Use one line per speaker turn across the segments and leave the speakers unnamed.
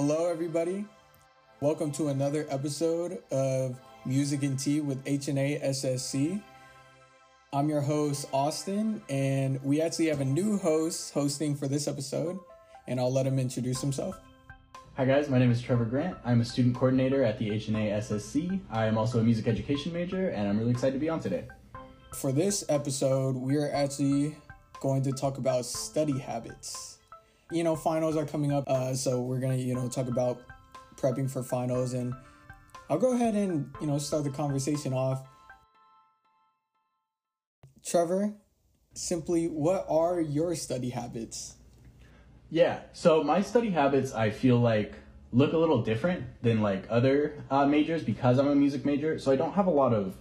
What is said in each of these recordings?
Hello, everybody. Welcome to another episode of Music and Tea with HNA SSC. I'm your host, Austin, and we actually have a new host hosting for this episode, and I'll let him introduce himself.
Hi guys, my name is Trevor Grant. I'm a student coordinator at the HNA SSC. I am also a music education major, and I'm really excited to be on today.
For this episode, we are actually going to talk about study habits. You know, finals are coming up, uh, so we're gonna, you know, talk about prepping for finals, and I'll go ahead and, you know, start the conversation off. Trevor, simply, what are your study habits?
Yeah, so my study habits, I feel like, look a little different than like other uh, majors because I'm a music major. So I don't have a lot of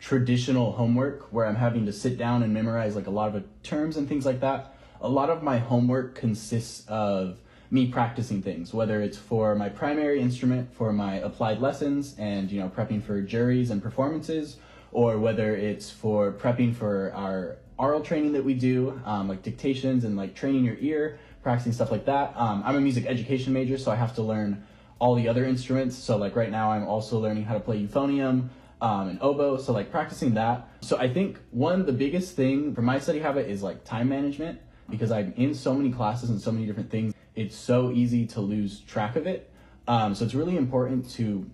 traditional homework where I'm having to sit down and memorize like a lot of terms and things like that. A lot of my homework consists of me practicing things, whether it's for my primary instrument, for my applied lessons, and you know prepping for juries and performances, or whether it's for prepping for our aural training that we do, um, like dictations and like training your ear, practicing stuff like that. Um, I'm a music education major, so I have to learn all the other instruments. So like right now, I'm also learning how to play euphonium um, and oboe. So like practicing that. So I think one the biggest thing for my study habit is like time management because I'm in so many classes and so many different things. It's so easy to lose track of it. Um, so it's really important to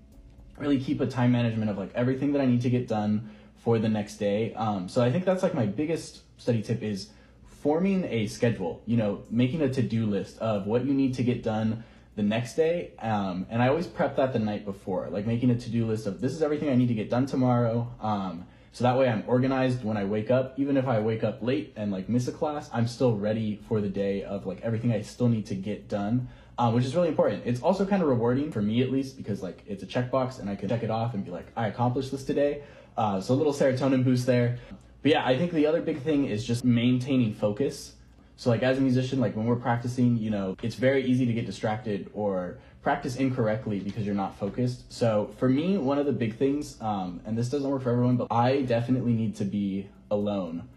really keep a time management of like everything that I need to get done for the next day. Um, so I think that's like my biggest study tip is forming a schedule, you know, making a to-do list of what you need to get done the next day. Um, and I always prep that the night before, like making a to-do list of this is everything I need to get done tomorrow. Um, so that way I'm organized when I wake up. Even if I wake up late and like miss a class, I'm still ready for the day of like everything I still need to get done. Um, which is really important. It's also kind of rewarding for me at least because like it's a checkbox and I can check it off and be like, I accomplished this today. Uh, so a little serotonin boost there. But yeah, I think the other big thing is just maintaining focus. So like as a musician, like when we're practicing, you know, it's very easy to get distracted or practice incorrectly because you're not focused. So for me, one of the big things, um, and this doesn't work for everyone, but I definitely need to be alone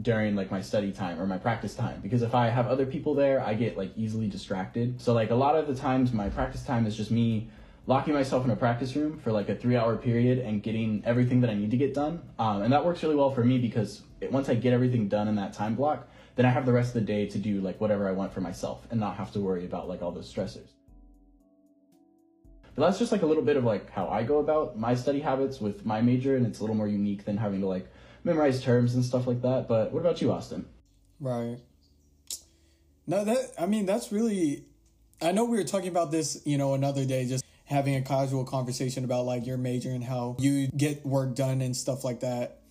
during like my study time or my practice time because if I have other people there, I get like easily distracted. So like a lot of the times my practice time is just me locking myself in a practice room for like a three hour period and getting everything that I need to get done. Um, and that works really well for me because it, once I get everything done in that time block, then I have the rest of the day to do like whatever I want for myself and not have to worry about like all those stressors. That's just like a little bit of like how I go about my study habits with my major, and it's a little more unique than having to like memorize terms and stuff like that. But what about you, Austin?
Right. No, that I mean that's really. I know we were talking about this, you know, another day, just having a casual conversation about like your major and how you get work done and stuff like that.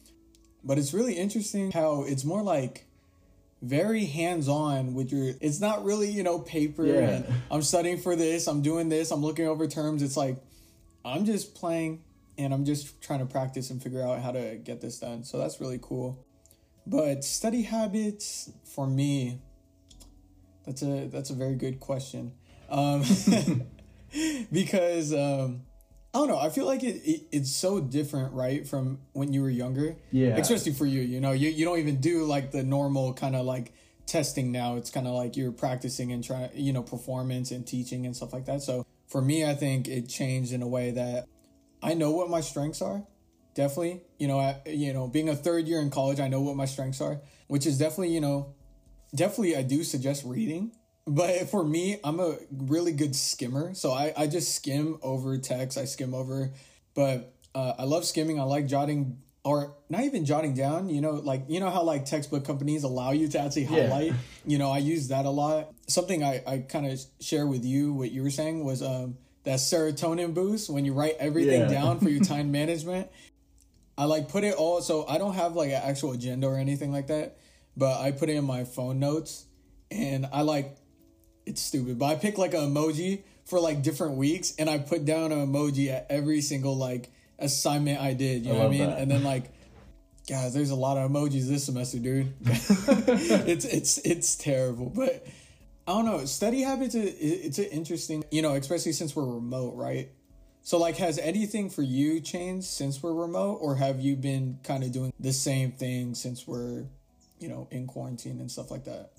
But it's really interesting how it's more like very hands-on with your it's not really you know paper
Yeah.
and i'm studying for this i'm doing this i'm looking over terms. It's like i'm just playing and i'm just trying to practice and figure out how to get this done. So that's really cool. But study habits for me that's a that's a very good question. Um because um I don't know. I feel like it, it it's so different, right, from when you were younger.
Yeah.
Especially for you, you know, you you don't even do like the normal kind of like testing now. It's kind of like you're practicing and trying, you know, performance and teaching and stuff like that. So for me, I think it changed in a way that I know what my strengths are. Definitely, you know, I, you know, being a third year in college, I know what my strengths are, which is definitely, you know, definitely I do suggest reading. But for me, I'm a really good skimmer. So I, I just skim over text. I skim over, but uh, I love skimming. I like jotting or not even jotting down, you know, like, you know how like textbook companies allow you to actually
Yeah.
highlight, you know, I use that a lot. Something I, I kind of share with you, what you were saying was, um, that serotonin boost when you write everything
Yeah.
down for your time management. I like put it all so I don't have like an actual agenda or anything like that, but I put it in my phone notes and I like it's stupid, but I pick like an emoji for like different weeks and I put down an emoji at every single like assignment I did, you
I
know what I mean?
that.
And then like guys, there's a lot of emojis this semester, dude. it's it's it's terrible, but I don't know. Study habits, it- it's an interesting, you know, especially since we're remote, right? So, like, has anything for you changed since we're remote, or have you been kind of doing the same thing since we're, you know, in quarantine and stuff like that?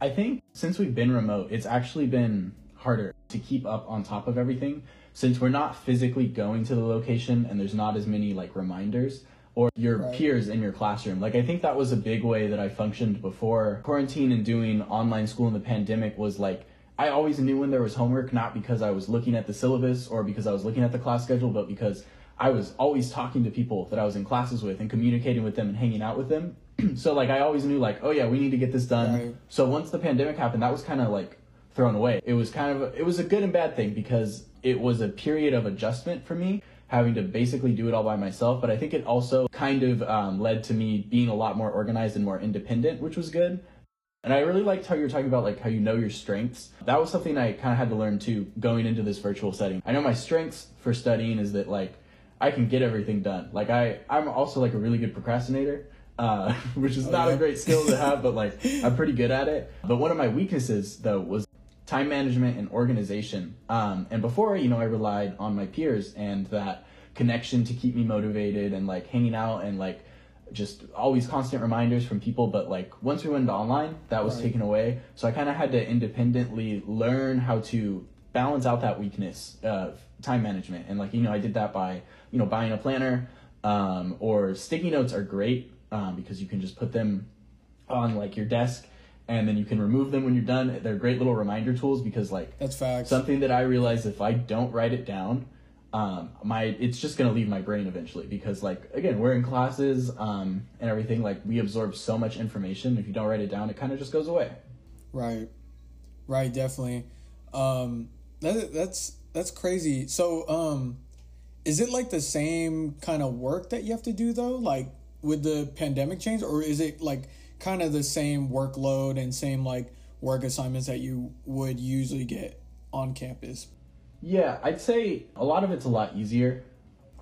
I think since we've been remote, it's actually been harder. to keep up on top of everything since we're not physically going to the location and there's not as many like reminders or your
Right.
peers in your classroom. Like I think that was a big way that I functioned before quarantine and doing online school in the pandemic was like I always knew when there was homework not because I was looking at the syllabus or because I was looking at the class schedule but because I was always talking to people that I was in classes with and communicating with them and hanging out with them. so like I always knew like oh yeah, we need to get this done.
Right.
So once the pandemic happened, that was kind of like thrown away. It was kind of it was a good and bad thing because it was a period of adjustment for me, having to basically do it all by myself. But I think it also kind of um, led to me being a lot more organized and more independent, which was good. And I really liked how you were talking about like how you know your strengths. That was something I kind of had to learn too going into this virtual setting. I know my strengths for studying is that like I can get everything done. Like I I'm also like a really good procrastinator. Uh, which is not
yeah.
a great skill to have, but like I'm pretty good at it. But one of my weaknesses though was time management and organization. Um, and before, you know, I relied on my peers and that connection to keep me motivated and like hanging out and like just always constant reminders from people. But like once we went online, that was
Right.
taken away. So I kind of had to independently learn how to balance out that weakness of time management. And like, you know, I did that by, you know, buying a planner um, or sticky notes are great um, because you can just put them on like your desk and then you can remove them when you're done. They're great little reminder tools because like
That's facts.
something that I realize if I don't write it down, um, my it's just gonna leave my brain eventually because like again we're in classes um, and everything like we absorb so much information. If you don't write it down, it kind of just goes away.
Right. Right, definitely. Um that that's that's crazy. So um is it like the same kind of work that you have to do though? Like with the pandemic change or is it like kind of the same workload and same like work assignments that you would usually get on campus?
Yeah, I'd say a lot of it's a lot easier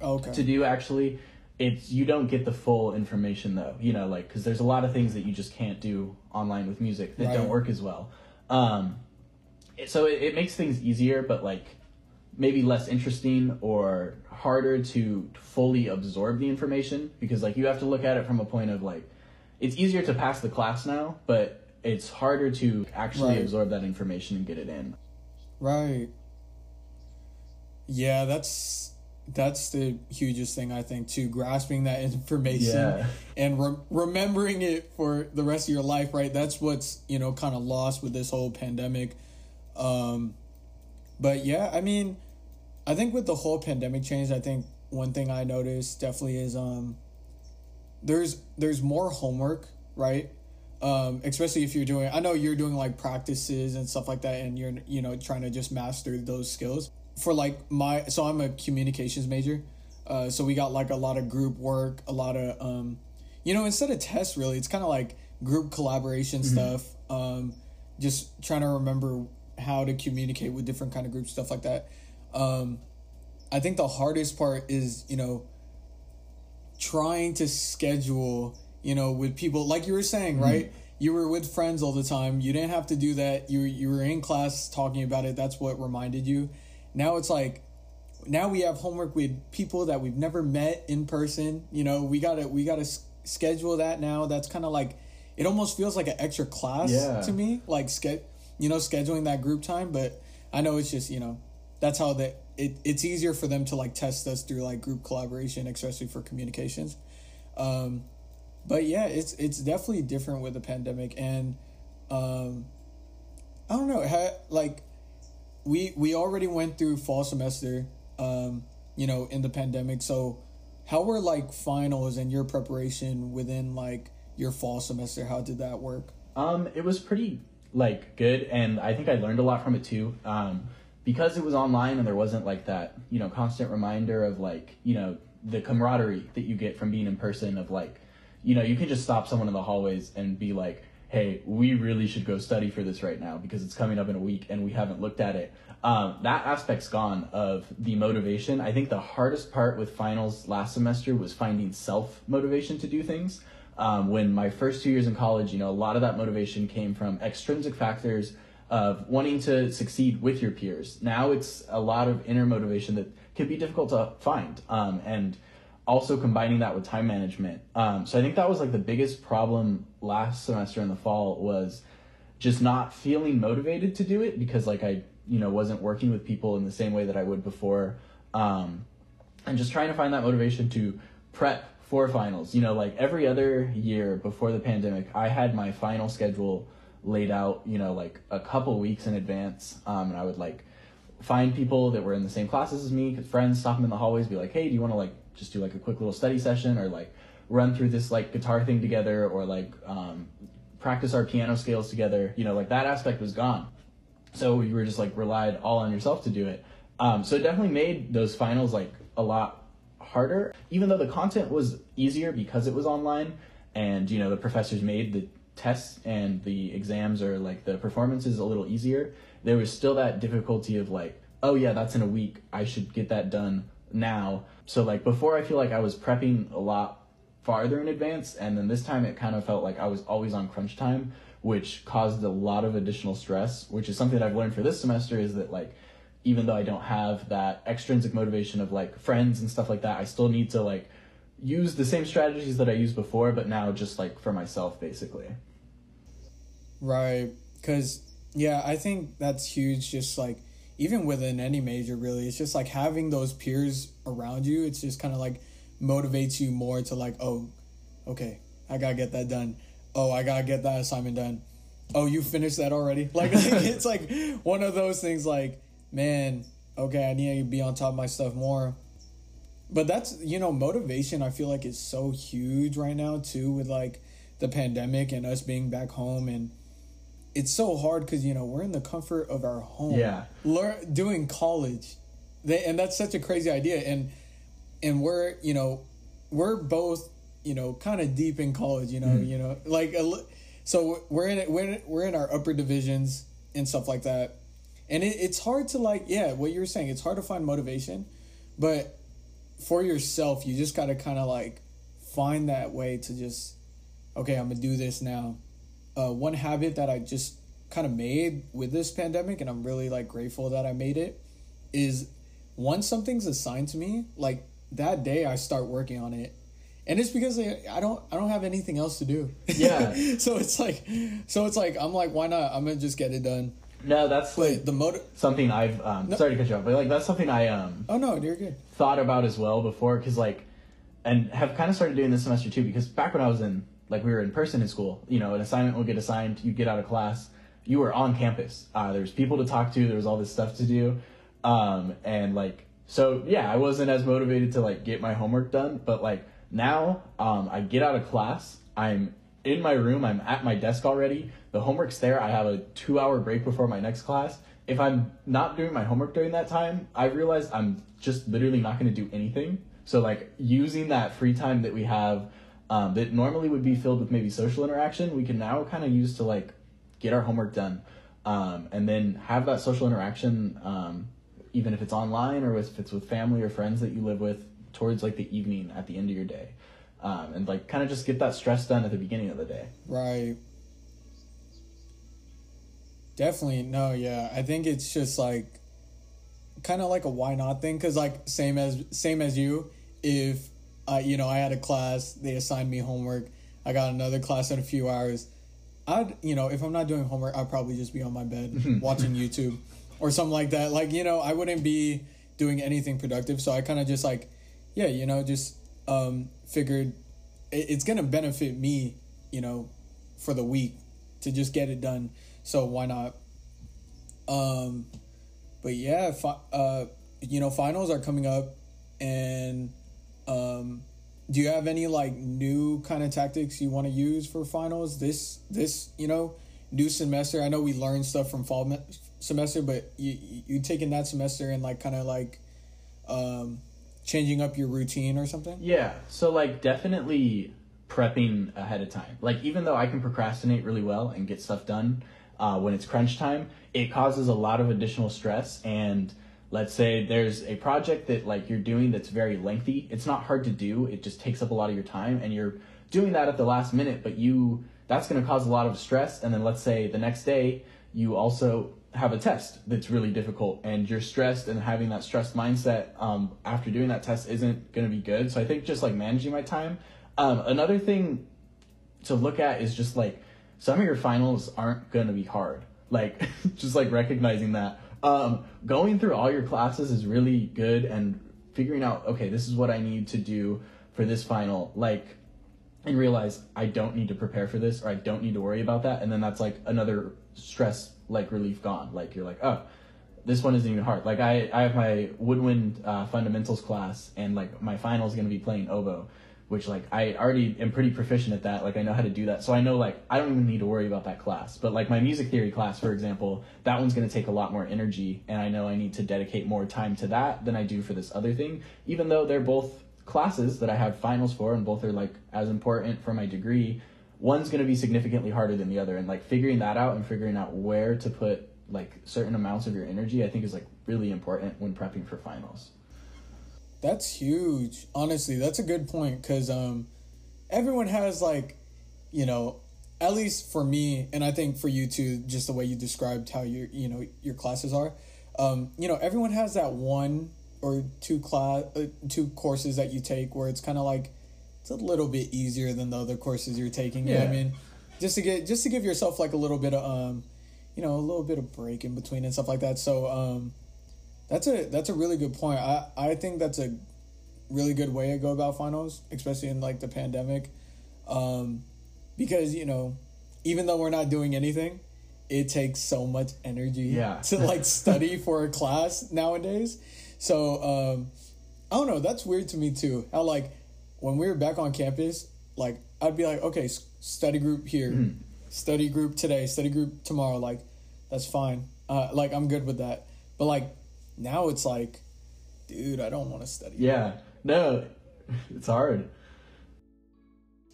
Okay.
to do actually it's you don't get the full information though you know like because there's a lot of things that you just can't do online with music that don't work as well um so it, it makes things easier but like maybe less interesting or harder to fully absorb the information because like you have to look at it from a point of like it's easier to pass the class now but it's harder to actually
Right.
absorb that information and get it in
Right. Yeah, that's that's the hugest thing I think too. Grasping that information
Yeah.
and re- remembering it for the rest of your life. Right. That's what's you know kind of lost with this whole pandemic. Um, but yeah, I mean, I think with the whole pandemic change, I think one thing I noticed definitely is um, there's there's more homework, right? Um, especially if you're doing, I know you're doing like practices and stuff like that, and you're you know trying to just master those skills. For like my, so I'm a communications major, uh, so we got like a lot of group work, a lot of um, you know, instead of tests, really, it's kind of like group collaboration stuff. Um, just trying to remember how to communicate with different kind of groups, stuff like that. Um, I think the hardest part is you know trying to schedule, you know, with people like you were saying, right? You were with friends all the time. You didn't have to do that. You you were in class talking about it. That's what reminded you. Now it's like now we have homework with people that we've never met in person. You know, we got to we got to s- schedule that now. That's kind of like it almost feels like an extra class
Yeah.
to me, like ske- you know, scheduling that group time, but I know it's just, you know, that's how that it, it's easier for them to like test us through like group collaboration, especially for communications. Um, but yeah, it's it's definitely different with the pandemic, and um, I don't know, like we we already went through fall semester, um, you know, in the pandemic. So how were like finals and your preparation within like your fall semester? How did that work?
Um, it was pretty like good, and I think I learned a lot from it too. Um, because it was online and there wasn't like that, you know, constant reminder of like, you know, the camaraderie that you get from being in person. Of like, you know, you can just stop someone in the hallways and be like, "Hey, we really should go study for this right now because it's coming up in a week and we haven't looked at it." Um, that aspect's gone of the motivation. I think the hardest part with finals last semester was finding self motivation to do things um, when my first two years in college, you know, a lot of that motivation came from extrinsic factors of wanting to succeed with your peers. Now it's a lot of inner motivation that can be difficult to find, um, and also combining that with time management. Um, so I think that was like the biggest problem last semester in the fall was just not feeling motivated to do it because like I you know wasn't working with people in the same way that I would before, um, and just trying to find that motivation to prep for finals. You know, like every other year before the pandemic, I had my final schedule laid out. You know, like a couple weeks in advance, um, and I would like find people that were in the same classes as me, friends, stop them in the hallways, be like, hey, do you want to like just do like a quick little study session or like run through this like guitar thing together or like um, practice our piano scales together. You know, like that aspect was gone. So you were just like relied all on yourself to do it. Um, so it definitely made those finals like a lot harder, even though the content was easier because it was online and you know the professors made the tests and the exams or like the performances a little easier. There was still that difficulty of like, oh yeah, that's in a week. I should get that done now. So like before, I feel like I was prepping a lot farther in advance, and then this time it kind of felt like I was always on crunch time, which caused a lot of additional stress. Which is something that I've learned for this semester is that like even though I don't have that extrinsic motivation of like friends and stuff like that, I still need to like use the same strategies that I used before, but now just like for myself basically.
Right. Cause yeah, I think that's huge. Just like even within any major, really, it's just like having those peers around you. It's just kind of like motivates you more to like, oh, okay, I gotta get that done. Oh, I gotta get that assignment done. Oh, you finished that already? Like it's like one of those things. Like, man, okay, I need to be on top of my stuff more. But that's you know motivation. I feel like is so huge right now too with like the pandemic and us being back home and it's so hard because you know we're in the comfort of our home.
Yeah.
Learn doing college, they, and that's such a crazy idea. And and we're you know we're both you know kind of deep in college. You know mm. you know like a, so we're in it we're in, we're in our upper divisions and stuff like that. And it, it's hard to like yeah what you're saying. It's hard to find motivation, but for yourself you just got to kind of like find that way to just okay I'm gonna do this now uh, one habit that I just kind of made with this pandemic, and I'm really like grateful that I made it, is once something's assigned to me, like that day I start working on it. And it's because I don't I don't have anything else to do.
Yeah.
so it's like so it's like I'm like why not? I'm gonna just get it done.
No, that's
like the motive.
Something I've um, no. sorry to cut you off, but like that's something I um.
Oh no, you're good.
Thought about as well before, because like, and have kind of started doing this semester too. Because back when I was in like we were in person in school. You know, an assignment would get assigned, you get out of class, you were on campus. Uh, there's people to talk to, there was all this stuff to do, um, and like so yeah, I wasn't as motivated to like get my homework done, but like now um, I get out of class, I'm in my room, I'm at my desk already. The homework's there. I have a two hour break before my next class. If I'm not doing my homework during that time, I realize I'm just literally not going to do anything. So like using that free time that we have um, that normally would be filled with maybe social interaction, we can now kind of use to like get our homework done, um, and then have that social interaction, um, even if it's online or if it's with family or friends that you live with, towards like the evening at the end of your day, um, and like kind of just get that stress done at the beginning of the day.
Right. Definitely no, yeah. I think it's just like kind of like a why not thing because like same as same as you if uh, you know, I had a class, they assigned me homework. I got another class in a few hours. I'd, you know, if I'm not doing homework, I'd probably just be on my bed watching YouTube or something like that. Like, you know, I wouldn't be doing anything productive. So I kind of just like, yeah, you know, just um, figured it, it's going to benefit me, you know, for the week to just get it done. So why not? Um, but yeah, fi- uh, you know, finals are coming up and um, do you have any like new kind of tactics you want to use for finals this this you know new semester? I know we learned stuff from fall me- semester, but you you taking that semester and like kind of like um, changing up your routine or something?
Yeah. So like definitely prepping ahead of time. Like even though I can procrastinate really well and get stuff done uh, when it's crunch time, it causes a lot of additional stress and let's say there's a project that like you're doing that's very lengthy it's not hard to do it just takes up a lot of your time and you're doing that at the last minute but you that's going to cause a lot of stress and then let's say the next day you also have a test that's really difficult and you're stressed and having that stressed mindset um, after doing that test isn't going to be good so i think just like managing my time um, another thing to look at is just like some of your finals aren't going to be hard. Like, just like recognizing that. Um, going through all your classes is really good and figuring out, okay, this is what I need to do for this final. Like, and realize I don't need to prepare for this or I don't need to worry about that. And then that's like another stress like relief gone. Like you're like, oh, this one isn't even hard. Like I, I have my woodwind uh, fundamentals class and like my final is to be playing oboe, which like I already am pretty proficient at that. Like I know how to do that. So I know like I don't even need to worry about that class. But like my music theory class, for example, that one's to take a lot more energy and I know I need to dedicate more time to that than I do for this other thing, even though they're both classes that I have finals for, and both are like as important for my degree. One's going to be significantly harder than the other, and like figuring that out and figuring out where to put like certain amounts of your energy, I think is like really important when prepping for finals.
That's huge. Honestly, that's a good point because um, everyone has like, you know, at least for me, and I think for you too, just the way you described how your you know your classes are. Um, you know, everyone has that one or two class uh, two courses that you take where it's kind of like it's a little bit easier than the other courses you're taking. Yeah. You know I mean, just to get just to give yourself like a little bit of um, you know, a little bit of break in between and stuff like that. So um, that's a that's a really good point. I I think that's a really good way to go about finals, especially in like the pandemic, um, because you know, even though we're not doing anything, it takes so much energy
yeah.
to like study for a class nowadays. So um, I don't know. That's weird to me too. How like when we were back on campus, like I'd be like, okay, study group here, mm. study group today, study group tomorrow. Like that's fine. Uh, like I'm good with that. But like now it's like, dude, I don't want to study.
Yeah, no, it's hard.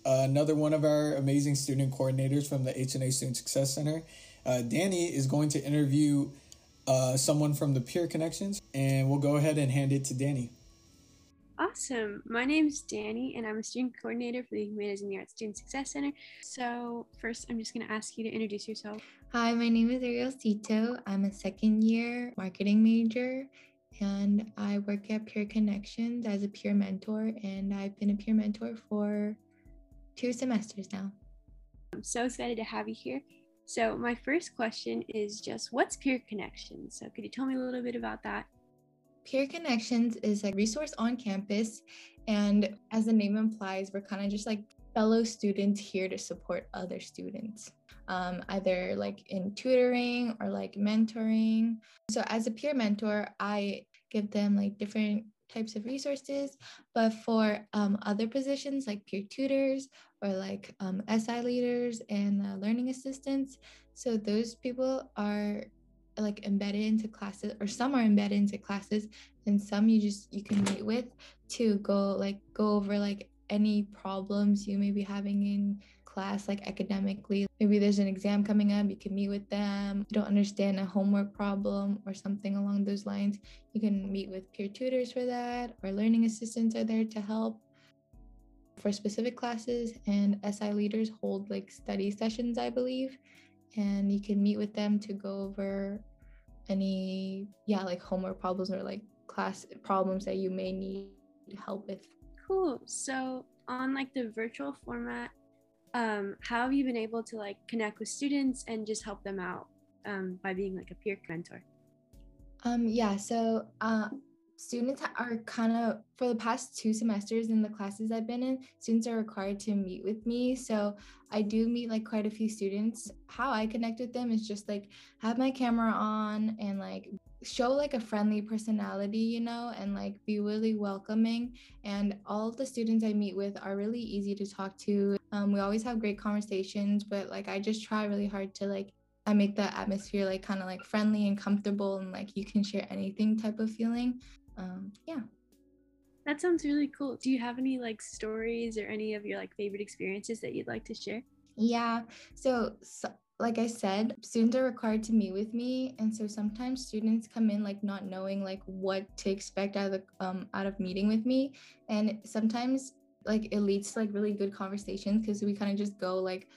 Uh, another one of our amazing student coordinators from the HNA Student Success Center, uh, Danny, is going to interview uh, someone from the Peer Connections, and we'll go ahead and hand it to Danny.
Awesome. My name is Danny, and I'm a student coordinator for the Humanities and the Arts Student Success Center. So, first, I'm just going to ask you to introduce yourself.
Hi, my name is Ariel Cito. I'm a second year marketing major, and I work at Peer Connections as a peer mentor, and I've been a peer mentor for two semesters now.
I'm so excited to have you here. So, my first question is just what's Peer Connections? So, could you tell me a little bit about that?
Peer Connections is a resource on campus. And as the name implies, we're kind of just like fellow students here to support other students, um, either like in tutoring or like mentoring. So, as a peer mentor, I give them like different types of resources. But for um, other positions like peer tutors or like um, SI leaders and uh, learning assistants, so those people are like embedded into classes or some are embedded into classes and some you just you can meet with to go like go over like any problems you may be having in class, like academically. Maybe there's an exam coming up, you can meet with them. You don't understand a homework problem or something along those lines, you can meet with peer tutors for that, or learning assistants are there to help for specific classes. And SI leaders hold like study sessions, I believe, and you can meet with them to go over any, yeah, like homework problems or like class problems that you may need help with.
Cool. So, on like the virtual format, um, how have you been able to like connect with students and just help them out um, by being like a peer mentor?
Um, yeah, so uh, students are kind of for the past two semesters in the classes I've been in, students are required to meet with me. So I do meet like quite a few students. How I connect with them is just like have my camera on and like show like a friendly personality, you know, and like be really welcoming. And all the students I meet with are really easy to talk to. Um, we always have great conversations, but like I just try really hard to like I make the atmosphere like kind of like friendly and comfortable and like you can share anything type of feeling. Um, yeah.
That sounds really cool. Do you have any like stories or any of your like favorite experiences that you'd like to share?
Yeah. So, so like I said, students are required to meet with me, and so sometimes students come in like not knowing like what to expect out of the um out of meeting with me, and sometimes like it leads to like really good conversations because we kind of just go like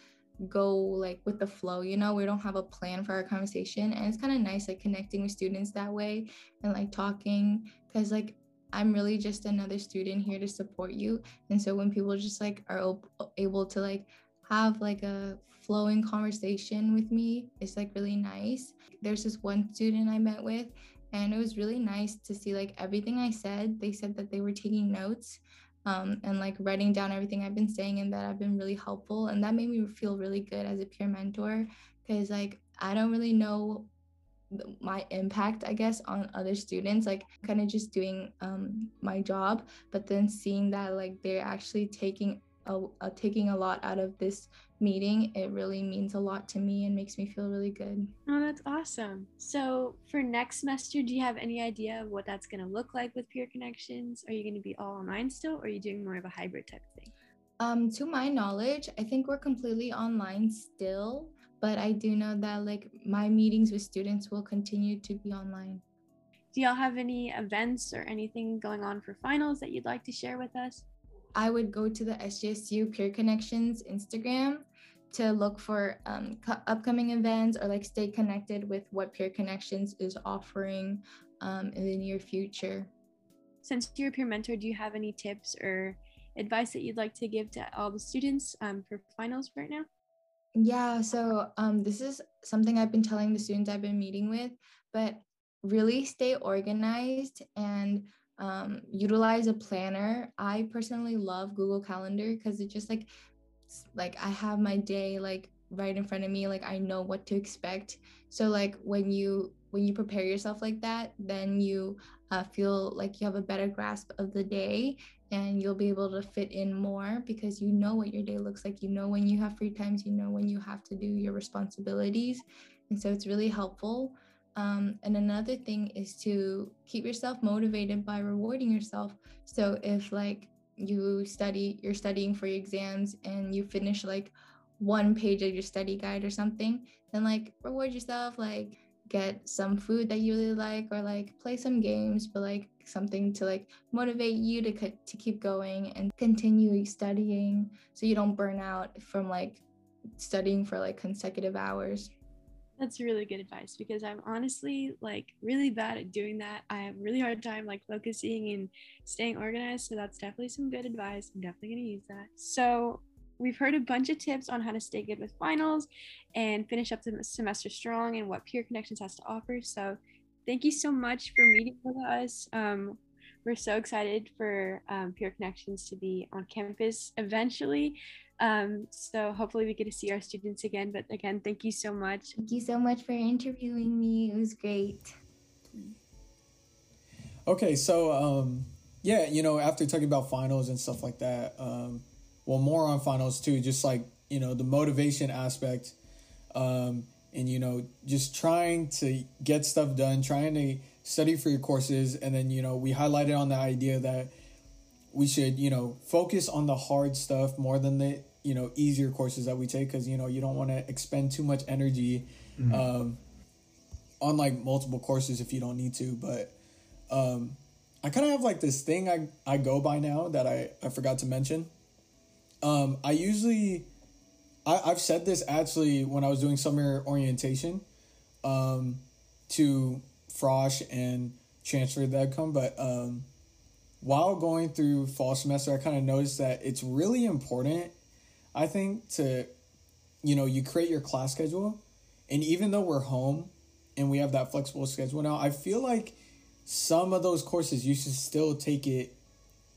go like with the flow you know we don't have a plan for our conversation and it's kind of nice like connecting with students that way and like talking because like i'm really just another student here to support you and so when people just like are op- able to like have like a flowing conversation with me it's like really nice. There's this one student I met with and it was really nice to see like everything I said. They said that they were taking notes um, and like writing down everything I've been saying and that I've been really helpful. And that made me feel really good as a peer mentor because like I don't really know my impact i guess on other students like kind of just doing um, my job but then seeing that like they're actually taking a, a, taking a lot out of this meeting it really means a lot to me and makes me feel really good.
Oh that's awesome. So for next semester do you have any idea of what that's going to look like with peer connections? Are you going to be all online still or are you doing more of a hybrid type thing?
Um, to my knowledge i think we're completely online still but I do know that like my meetings with students will continue to be online.
Do y'all have any events or anything going on for finals that you'd like to share with us?
I would go to the SJSU Peer Connections Instagram to look for um, upcoming events or like stay connected with what Peer Connections is offering um, in the near future.
Since you're a peer mentor, do you have any tips or advice that you'd like to give to all the students um, for finals right now?
Yeah, so um, this is something I've been telling the students I've been meeting with, but really stay organized and um, utilize a planner. I personally love Google Calendar because it just like like I have my day like right in front of me, like I know what to expect. So like when you when you prepare yourself like that, then you uh, feel like you have a better grasp of the day and you'll be able to fit in more because you know what your day looks like. You know when you have free times, you know when you have to do your responsibilities. And so it's really helpful. Um, and another thing is to keep yourself motivated by rewarding yourself. So if like you study, you're studying for your exams and you finish like one page of your study guide or something, then like reward yourself, like get some food that you really like or like play some games but like something to like motivate you to to keep going and continue studying so you don't burn out from like studying for like consecutive hours.
That's really good advice because i'm honestly like really bad at doing that. I have really hard time like focusing and staying organized so that's definitely some good advice. I'm definitely going to use that. So We've heard a bunch of tips on how to stay good with finals and finish up the semester strong and what Peer Connections has to offer. So, thank you so much for meeting with us. Um, we're so excited for um, Peer Connections to be on campus eventually. Um, so, hopefully, we get to see our students again. But again, thank you so much.
Thank you so much for interviewing me. It was great.
Okay, so um, yeah, you know, after talking about finals and stuff like that, um, well more on finals too just like you know the motivation aspect um, and you know just trying to get stuff done trying to study for your courses and then you know we highlighted on the idea that we should you know focus on the hard stuff more than the you know easier courses that we take because you know you don't want to expend too much energy mm-hmm. um, on like multiple courses if you don't need to but um, i kind of have like this thing I, I go by now that I, I forgot to mention um, I usually, I, I've said this actually when I was doing summer orientation, um, to Frosh and Chancellor come, but um, while going through fall semester, I kind of noticed that it's really important, I think, to, you know, you create your class schedule, and even though we're home and we have that flexible schedule now, I feel like some of those courses you should still take it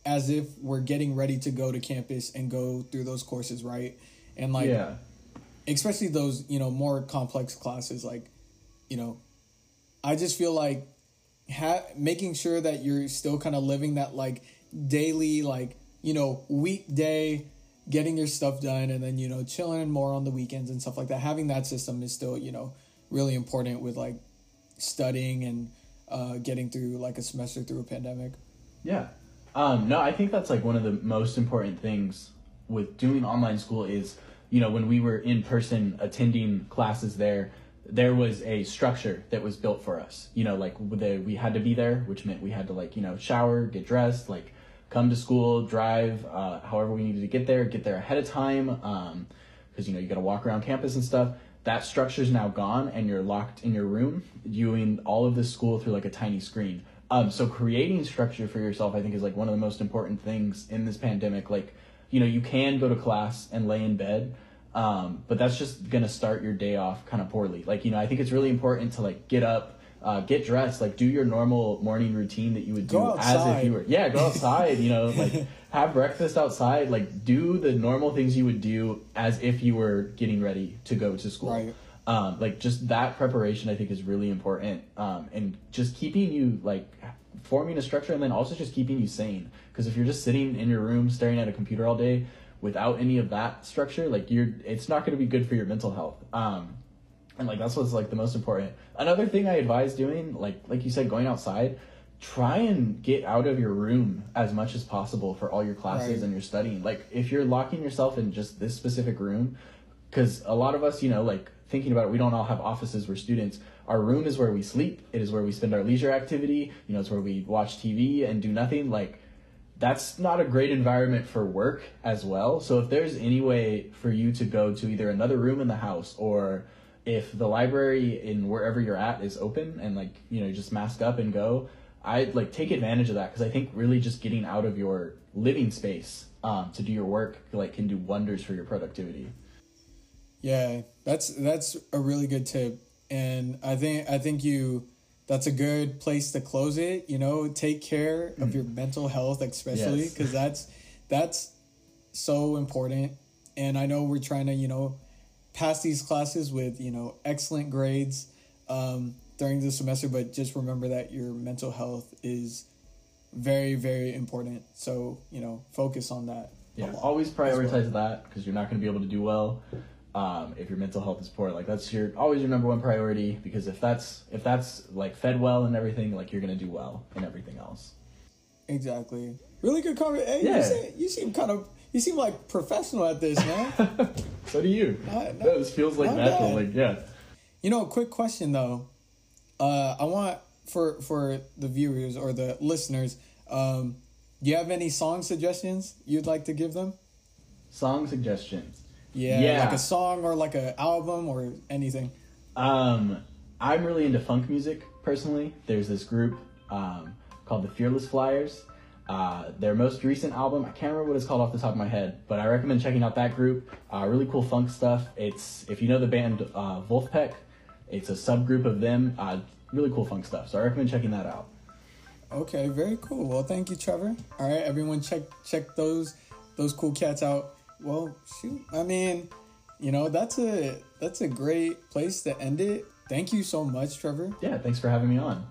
as if we're getting ready to go to campus and go through those courses, right? And like, yeah. especially those you know more complex classes, like, you know, I just feel like ha- making sure that you're still kind of living that like daily, like you know, weekday getting your stuff done and then you know chilling more on the weekends and stuff like that having that system is still you know really important with like studying and uh, getting through like a semester through a pandemic
yeah um, no, I think that's like one of the most important things with doing online school is, you know, when we were in person attending classes there, there was a structure that was built for us. You know, like the, we had to be there, which meant we had to like, you know, shower, get dressed, like come to school, drive, uh, however we needed to get there, get there ahead of time. Um, cause you know, you got to walk around campus and stuff. That structure is now gone and you're locked in your room doing all of this school through like a tiny screen um, so creating structure for yourself, I think, is like one of the most important things in this pandemic. Like, you know, you can go to class and lay in bed, Um, but that's just gonna start your day off kind of poorly. Like you know, I think it's really important to like get up, uh, get dressed, like do your normal morning routine that you would do as if you were yeah, go outside. you know, like have breakfast outside. Like do the normal things you would do as if you were getting ready to go to school.
Right.
Um, like just that preparation, I think is really important. Um, and just keeping you like forming a structure, and then also just keeping you sane. Because if you're just sitting in your room staring at a computer all day without any of that structure, like you're, it's not going to be good for your mental health. Um, and like that's what's like the most important. Another thing I advise doing, like like you said, going outside. Try and get out of your room as much as possible for all your classes
Right.
and your studying. Like if you're locking yourself in just this specific room, because a lot of us, you know, like thinking about it, we don't all have offices. We're students. Our room is where we sleep. It is where we spend our leisure activity. You know, it's where we watch TV and do nothing. Like that's not a great environment for work as well. So if there's any way for you to go to either another room in the house or if the library in wherever you're at is open and like you know just mask up and go i like take advantage of that because i think really just getting out of your living space um, to do your work like can do wonders for your productivity
Yeah, that's that's a really good tip, and I think I think you that's a good place to close it. You know, take care of your mental health, especially
Yes.
because that's that's so important. And I know we're trying to you know pass these classes with you know excellent grades um, during the semester, but just remember that your mental health is very very important. So you know, focus on that.
yeah always
as well.
prioritize that because you're not going to be able to do well um, if your mental health is poor like that's your always your number one priority because if that's if that's like fed well and everything like you're to do well in everything else
Exactly. Really good comment. Hey,
Yeah.
you, seem, you seem kind of you seem like professional at this, man.
so do you
Not- not-
this feels like natural
bad.
like yeah
you know, a quick question though. Uh, I want for for the viewers or the listeners. Um, do you have any song suggestions you'd like to give them?
song suggestions
Yeah,
Yeah.
like a song or like a album or anything.
Um, I'm really into funk music personally. There's this group um, called the Fearless Flyers. Uh, their most recent album, I can't remember what it's called off the top of my head, but I recommend checking out that group. Uh, really cool funk stuff. It's if you know the band uh, Vulfpeck, it's a subgroup of them. Uh, really cool funk stuff. So I recommend checking that out.
Okay, very cool. Well, thank you, Trevor. All right, everyone, check check those those cool cats out. Well, shoot, I mean, you know, that's a that's a great place to end it. Thank you so much, Trevor.
Yeah, thanks for having me on.